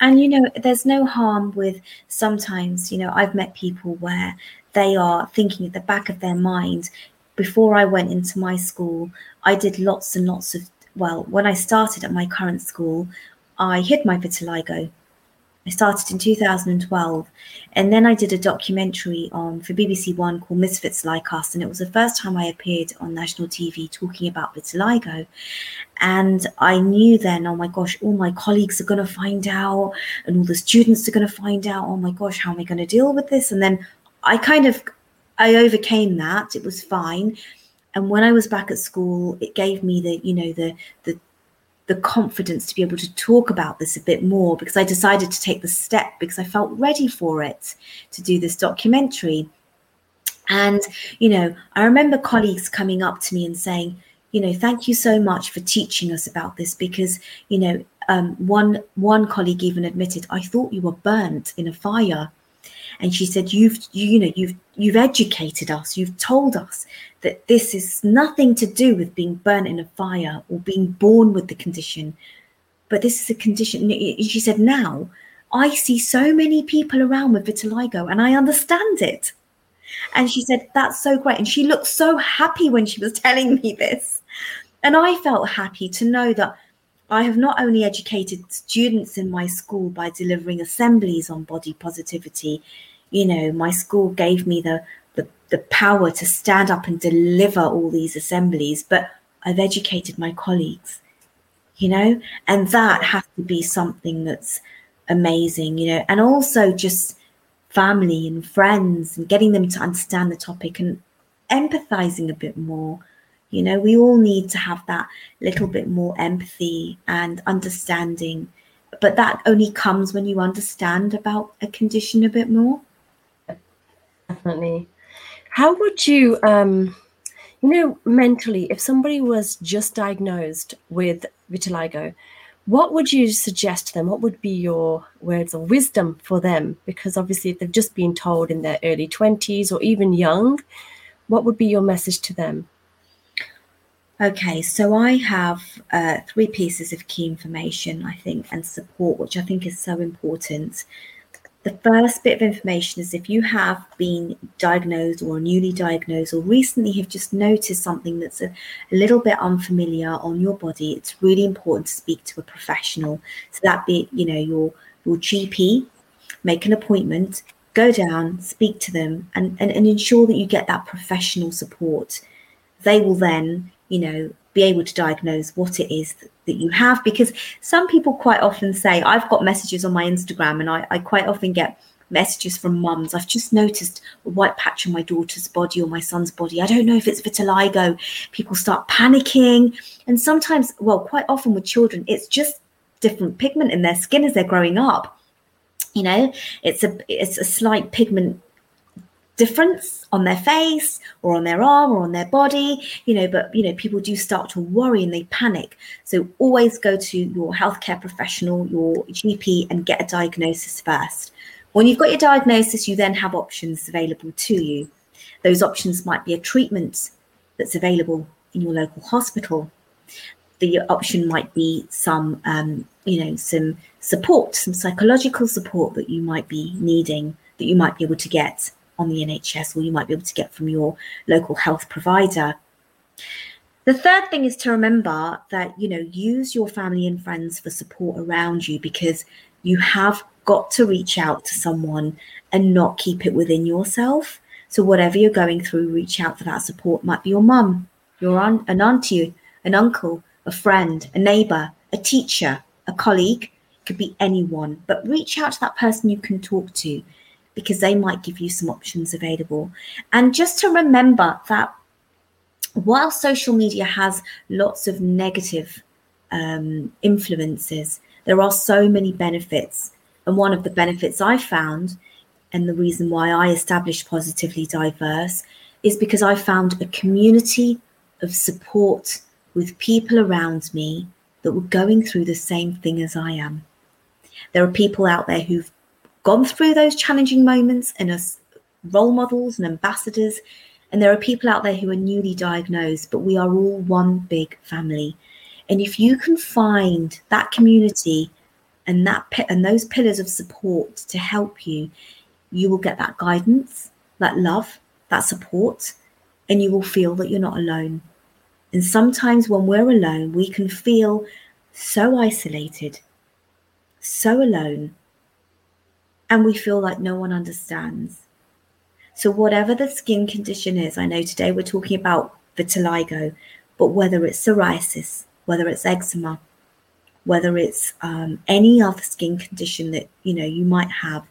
Speaker 2: And, you know, there's no harm with sometimes, you know, I've met people where they are thinking at the back of their mind, before I went into my school, I did lots and lots of, well, when I started at my current school, I hid my vitiligo I started in 2012, and then I did a documentary on for BBC One called Misfits Like Us, and it was the first time I appeared on national TV talking about vitiligo. And I knew then, oh my gosh, all my colleagues are going to find out, and all the students are going to find out. Oh my gosh, how am I going to deal with this? And then I kind of I overcame that. It was fine. And when I was back at school, it gave me the, you know, the the the confidence to be able to talk about this a bit more because I decided to take the step because I felt ready for it to do this documentary. And, you know, I remember colleagues coming up to me and saying, you know, thank you so much for teaching us about this because, you know, um, one one colleague even admitted, I thought you were burnt in a fire and she said you've you, know you've you've educated us. You've told us that this is nothing to do with being burnt in a fire or being born with the condition. But this is a condition. She said now i see so many people around with vitiligo and i understand it. And she said that's so great. And she looked so happy when she was (laughs) telling me this. And i felt happy to know that I have not only educated students in my school by delivering assemblies on body positivity, you know, my school gave me the, the, the power to stand up and deliver all these assemblies, but I've educated my colleagues, you know, and that has to be something that's amazing, you know, and also just family and friends and getting them to understand the topic and empathizing a bit more you know, we all need to have that little bit more empathy and understanding, but that only comes when you understand about a condition a bit more.
Speaker 1: Definitely. How would you, um, you know, mentally, if somebody was just diagnosed with vitiligo, what would you suggest to them? What would be your words of wisdom for them? Because obviously, if they've just been told in their early 20s or even young, what would be your message to them?
Speaker 2: Okay, so I have uh, three pieces of key information, I think, and support, which I think is so important. the first bit of information is if you have been diagnosed or newly diagnosed or recently have just noticed something that's a, a, little bit unfamiliar on your body, it's really important to speak to a professional. So that be, you know, your your GP, make an appointment, go down, speak to them, and, and, and ensure that you get that professional support. They will then, you know, be able to diagnose what it is that, you have. Because some people quite often say i've got messages on my instagram and I, I quite often get messages from mums. I've just noticed a white patch on my daughter's body or my son's body. I don't know if it's vitiligo. People start panicking. And sometimes well quite often with children it's just different pigment in their skin as they're growing up. You know it's a it's a slight pigment difference on their face or on their arm or on their body you know but you know people do start to worry and they panic. So always go to your healthcare professional your gp and get a diagnosis first. When you've got your diagnosis you then have options available to you. Those options might be a treatment that's available in your local hospital. The option might be some um, you know some support some psychological support that you might be needing that you might be able to get on the NHS or you might be able to get from your local health provider. The third thing is to remember that, you know, use your family and friends for support around you because you have got to reach out to someone and not keep it within yourself. So whatever you're going through, reach out for that support. Might be your mum, your aunt, an auntie, an uncle, a friend, a neighbor, a teacher, a colleague. Could be anyone, but reach out to that person you can talk to because they might give you some options available. And just to remember that while social media has lots of negative um, influences, there are so many benefits. And one of the benefits I found, and the reason why I established Positively Diverse, is because I found a community of support with people around me that were going through the same thing as I am. There are people out there who've gone through those challenging moments and are role models and ambassadors. And there are people out there who are newly diagnosed, but we are all one big family. And if you can find that community and that and those pillars of support to help you, you will get that guidance, that love, that support, and you will feel that you're not alone. And sometimes when we're alone, we can feel so isolated, so alone, and we feel like no one understands. So, whatever the skin condition is, I know today we're talking about vitiligo, but whether it's psoriasis, whether it's eczema, whether it's um, any other skin condition that you know you might have,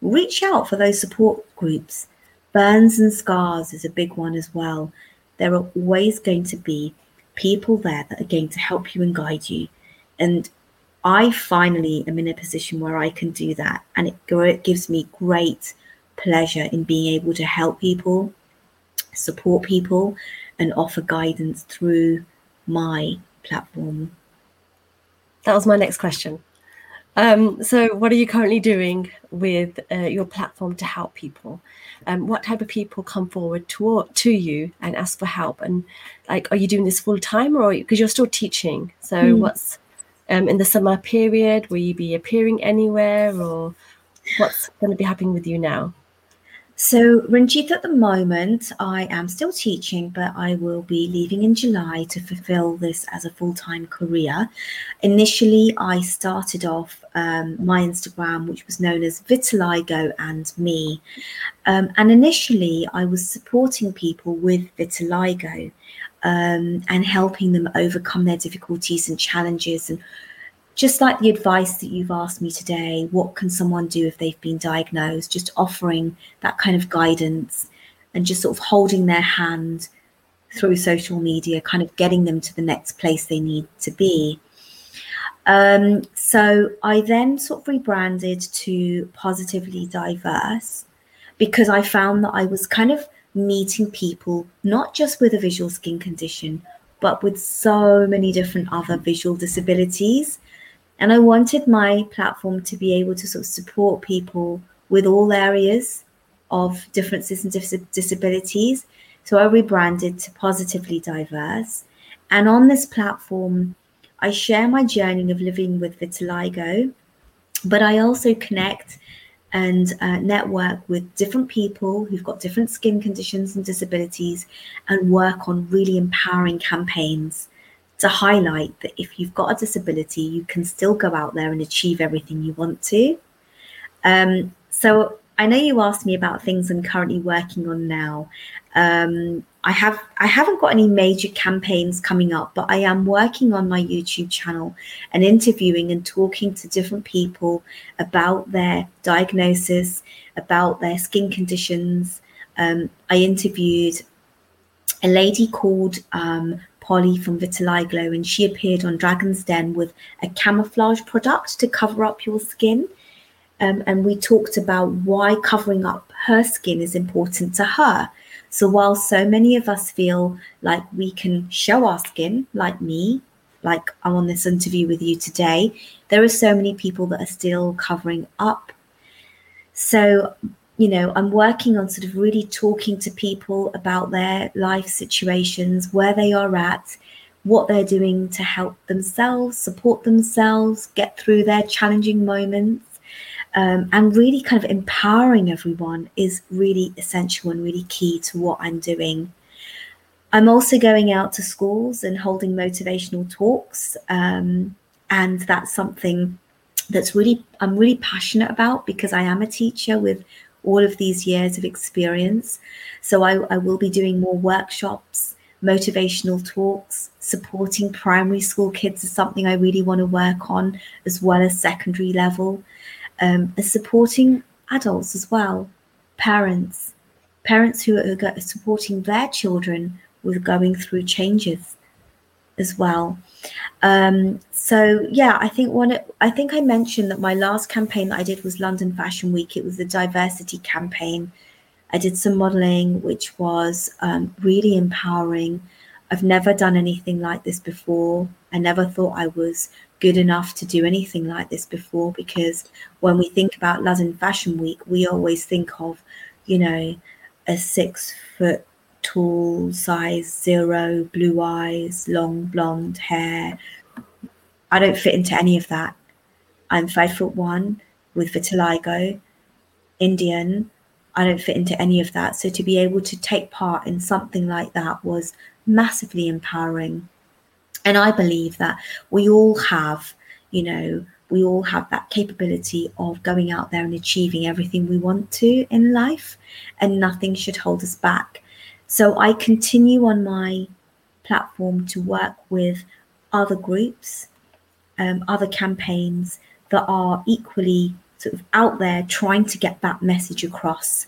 Speaker 2: reach out for those support groups. Burns and scars is a big one as well. There are always going to be people there that are going to help you and guide you. And I finally am in a position where I can do that. And it gives me great pleasure in being able to help people, support people, and offer guidance through my platform.
Speaker 1: That was my next question. Um, so, what are you currently doing with uh, your platform to help people? Um, what type of people come forward to to you and ask for help? And like, are you doing this full time or because you're still teaching? So, mm. what's um, in the summer period? Will you be appearing anywhere or what's going to be happening with you now?
Speaker 2: So, Ranjit, at the moment, I am still teaching, but I will be leaving in July to fulfill this as a full time career. Initially, I started off um, my Instagram, which was known as Vitiligo and Me. Um, and initially, I was supporting people with vitiligo um, and helping them overcome their difficulties and challenges. And just like the advice that you've asked me today, what can someone do if they've been diagnosed? Just offering that kind of guidance and just sort of holding their hand through social media, kind of getting them to the next place they need to be. Um, so I then sort of rebranded to Positively Diverse because I found that I was kind of meeting people not just with a visual skin condition, but with so many different other visual disabilities. And I wanted my platform to be able to sort of support people with all areas of differences and dis- disabilities. So I rebranded to Positively Diverse. And on this platform, I share my journey of living with vitiligo, but I also connect and uh, network with different people who've got different skin conditions and disabilities and work on really empowering campaigns to highlight that if you've got a disability, you can still go out there and achieve everything you want to. Um, so I know you asked me about things I'm currently working on now. Um, I have I haven't got any major campaigns coming up, but I am working on my YouTube channel and interviewing and talking to different people about their diagnosis, about their skin conditions. Um, I interviewed a lady called um, Polly from Vitiligo, and she appeared on Dragon's Den with a camouflage product to cover up your skin. Um, and we talked about why covering up her skin is important to her. So while so many of us feel like we can show our skin, like me, like I'm on this interview with you today, there are so many people that are still covering up. So, you know, I'm working on sort of really talking to people about their life situations, where they are at, what they're doing to help themselves, support themselves, get through their challenging moments um, and really kind of empowering everyone is really essential and really key to what I'm doing. I'm also going out to schools and holding motivational talks. Um, and that's something that's really, I'm really passionate about because I am a teacher with all of these years of experience. So I, I will be doing more workshops, motivational talks, supporting primary school kids is something I really want to work on, as well as secondary level um, supporting adults as well, parents, parents who are supporting their children with going through changes as well. Um, so yeah, I think one. I think I mentioned that my last campaign that I did was London Fashion Week. It was the diversity campaign. I did some modelling, which was um, really empowering. I've never done anything like this before. I never thought I was good enough to do anything like this before because when we think about London Fashion Week, we always think of, you know, a six foot tall, size zero, blue eyes, long blonde hair. I don't fit into any of that. I'm five foot one with vitiligo, Indian. I don't fit into any of that. So to be able to take part in something like that was massively empowering and I believe that we all have, you know, we all have that capability of going out there and achieving everything we want to in life, and nothing should hold us back. So I continue on my platform to work with other groups, um, other campaigns that are equally sort of out there trying to get that message across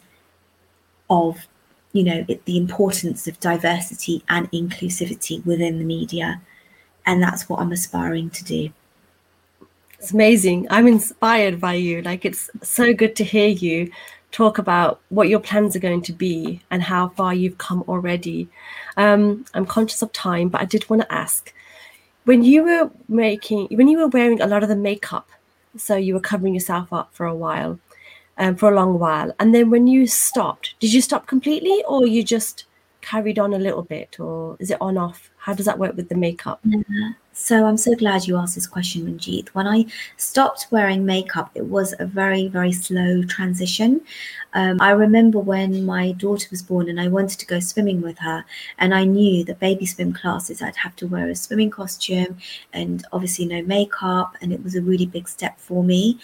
Speaker 2: of you know it, the importance of diversity and inclusivity within the media. And that's what i'm aspiring to do.
Speaker 1: It's amazing. I'm inspired by you. Like it's so good to hear you talk about what your plans are going to be and how far you've come already. Um, i'm conscious of time but i did want to ask when you were making when you were wearing a lot of the makeup so you were covering yourself up for a while um, for a long while. And then when you stopped did you stop completely or you just carried on a little bit or is it on off? How does that work with the makeup?
Speaker 2: Yeah. so i'm so glad you asked this question manjeet when i stopped wearing makeup it was a very very slow transition. Um, i remember when my daughter was born and i wanted to go swimming with her and i knew that baby swim classes i'd have to wear a swimming costume and obviously no makeup and it was a really big step for me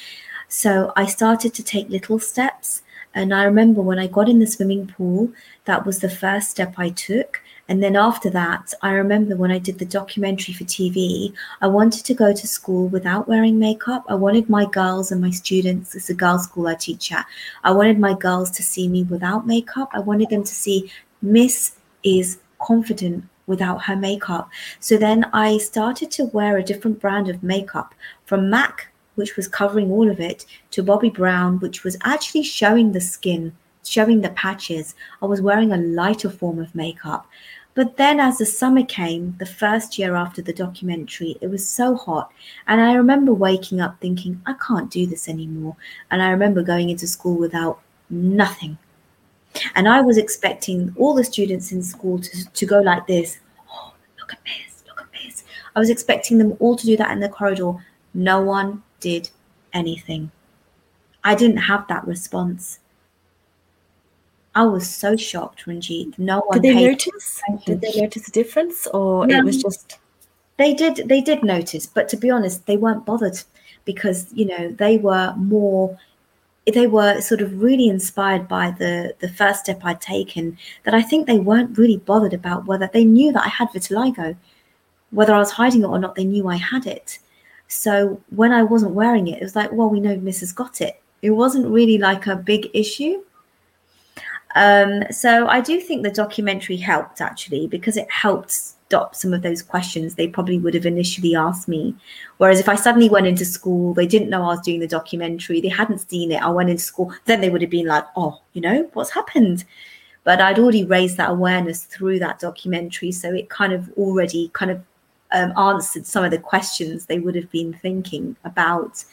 Speaker 2: so i started to take little steps and I remember when I got in the swimming pool, that was the first step I took. And then after that, I remember when I did the documentary for TV, I wanted to go to school without wearing makeup. I wanted my girls and my students, it's a girls' school I teach at, I wanted my girls to see me without makeup. I wanted them to see Miss is confident without her makeup. So then I started to wear a different brand of makeup from MAC which was covering all of it, to Bobbi Brown, which was actually showing the skin, showing the patches. I was wearing a lighter form of makeup. But then, as the summer came, the first year after the documentary, it was so hot. And I remember waking up thinking, I can't do this anymore. And I remember going into school without nothing. And I was expecting all the students in school to, to go like this Oh, look at this, look at this. I was expecting them all to do that in the corridor. No one did anything. I didn't have that response. I was so shocked, Ranjit. No one
Speaker 1: did they notice. Did they notice a difference, or no, it was just?
Speaker 2: They did. They did notice, but to be honest, they weren't bothered because you know they were more. They were sort of really inspired by the the first step I'd taken. That I think they weren't really bothered about whether they knew that I had vitiligo, whether I was hiding it or not. They knew I had it. So when I wasn't wearing it, it was like, well, we know Mrs. got it. It wasn't really like a big issue. Um, so I do think the documentary helped actually because it helped stop some of those questions they probably would have initially asked me. Whereas if I suddenly went into school, they didn't know I was doing the documentary, they hadn't seen it, I went into school, then they would have been like, oh, you know, what's happened? But I'd already raised that awareness through that documentary. So it kind of already kind of um, answered some of the questions they would have been thinking about.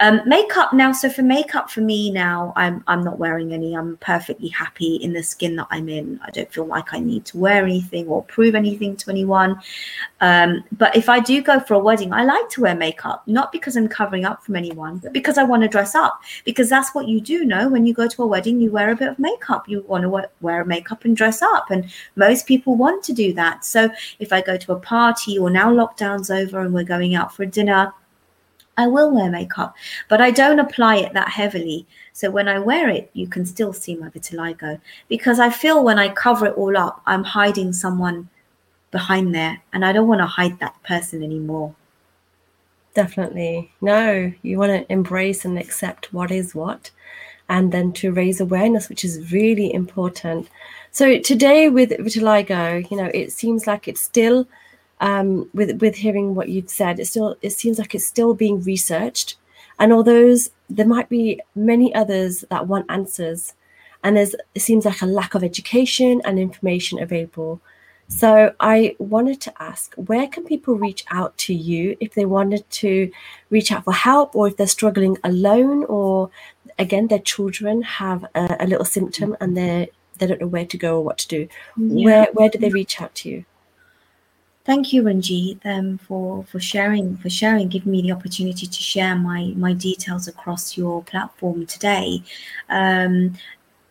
Speaker 2: Um, makeup now. So for makeup, for me now, I'm I'm not wearing any. I'm perfectly happy in the skin that I'm in. I don't feel like I need to wear anything or prove anything to anyone. Um, but if I do go for a wedding, I like to wear makeup, not because I'm covering up from anyone, but because I want to dress up. Because that's what you do. Know when you go to a wedding, you wear a bit of makeup. You want to wear makeup and dress up, and most people want to do that. So if I go to a party or now lockdown's over and we're going out for dinner I will wear makeup, but I don't apply it that heavily. So when I wear it, you can still see my vitiligo because I feel when I cover it all up, I'm hiding someone behind there and I don't want to hide that person anymore.
Speaker 1: Definitely. No, you want to embrace and accept what is what and then to raise awareness, which is really important. So today with vitiligo, you know, it seems like it's still um, with with hearing what you've said, it still it seems like it's still being researched, and although there might be many others that want answers, and there's it seems like a lack of education and information available. So I wanted to ask, where can people reach out to you if they wanted to reach out for help, or if they're struggling alone, or again their children have a, a little symptom and they they don't know where to go or what to do. Yeah. Where where do they reach out to you?
Speaker 2: Thank you, Ranjit, um, for for sharing for sharing, giving me the opportunity to share my my details across your platform today. Um,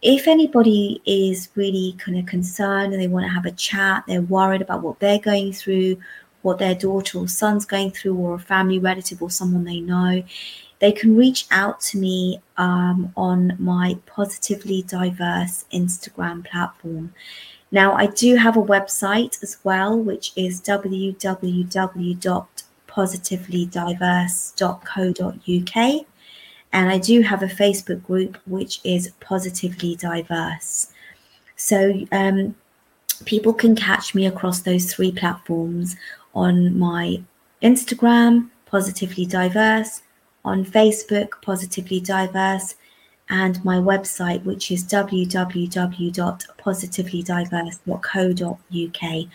Speaker 2: if anybody is really kind of concerned and they want to have a chat, they're worried about what they're going through, what their daughter or son's going through, or a family relative or someone they know, they can reach out to me um, on my Positively Diverse Instagram platform. Now, I do have a website as well, which is www.positivelydiverse.co.uk. And I do have a Facebook group, which is Positively Diverse. So um, people can catch me across those three platforms on my Instagram, Positively Diverse, on Facebook, Positively Diverse, and my website, which is www.positivelydiverse.co.uk.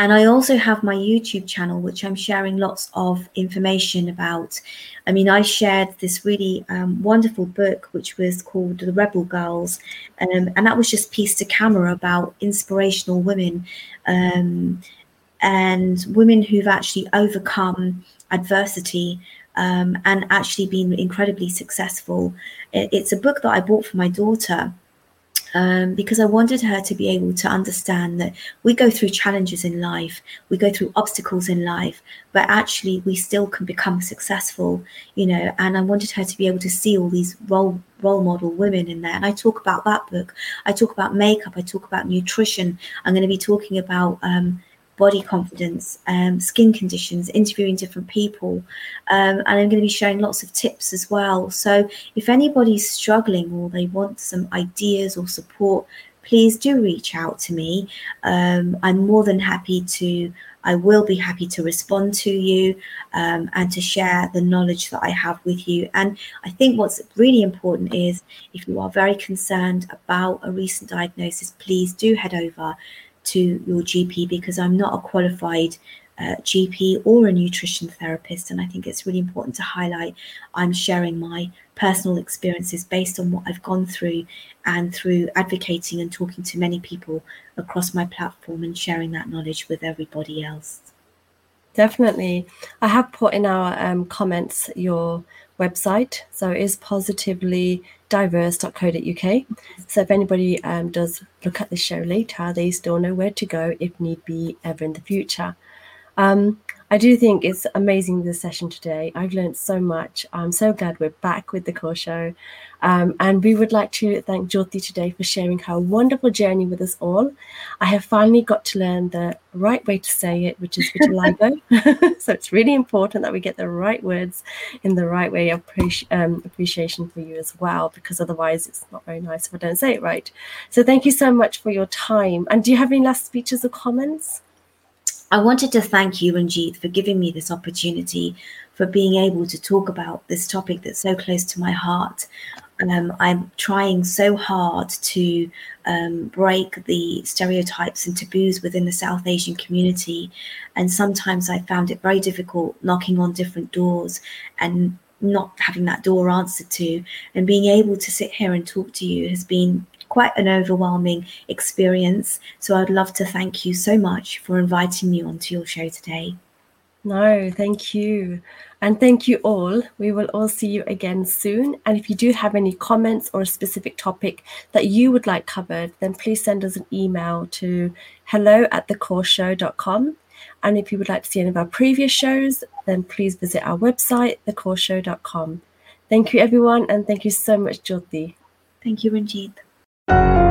Speaker 2: And I also have my YouTube channel, which I'm sharing lots of information about. I mean, I shared this really um, wonderful book, which was called The Rebel Girls. Um, and that was just pieced to camera about inspirational women um, and women who've actually overcome adversity um, and actually been incredibly successful. It, it's a book that I bought for my daughter. Um, because I wanted her to be able to understand that we go through challenges in life, we go through obstacles in life, but actually we still can become successful, you know. And I wanted her to be able to see all these role role model women in there. And I talk about that book. I talk about makeup. I talk about nutrition. I'm going to be talking about um, body confidence, um, skin conditions, interviewing different people. Um, and I'm going to be sharing lots of tips as well. So if anybody's struggling or they want some ideas or support, please do reach out to me. Um, I'm more than happy to. I will be happy to respond to you um, and to share the knowledge that I have with you. And I think what's really important is if you are very concerned about a recent diagnosis, please do head over to your GP because I'm not a qualified uh, GP or a nutrition therapist. And I think it's really important to highlight I'm sharing my personal experiences based on what I've gone through and through advocating and talking to many people across my platform and sharing that knowledge with everybody else.
Speaker 1: Definitely. I have put in our um, comments your website. So it is positivelydiverse.co.uk. So if anybody um, does look at the show later, they still know where to go if need be ever in the future. Um, I do think it's amazing this session today. I've learned so much. I'm so glad we're back with the core show. Um, and we would like to thank Jyoti today for sharing her wonderful journey with us all. I have finally got to learn the right way to say it, which is vitiligo. (laughs) (laughs) so it's really important that we get the right words in the right way of um, appreciation for you as well, because otherwise it's not very nice if I don't say it right. So thank you so much for your time. And do you have any last speeches or comments?
Speaker 2: I wanted to thank you, Ranjit, for giving me this opportunity, for being able to talk about this topic that's so close to my heart. Um, I'm trying so hard to um, break the stereotypes and taboos within the South Asian community. And sometimes I found it very difficult knocking on different doors and not having that door answered to. And being able to sit here and talk to you has been quite an overwhelming experience. So I'd love to thank you so much for inviting me onto your show today.
Speaker 1: No, thank you. And thank you all. We will all see you again soon. And if you do have any comments or a specific topic that you would like covered, then please send us an email to hello at thecourseshow.com. And if you would like to see any of our previous shows, then please visit our website, thecourseshow.com. Thank you, everyone. And thank you so much, Jyoti.
Speaker 2: Thank you, Ranjit. Thank you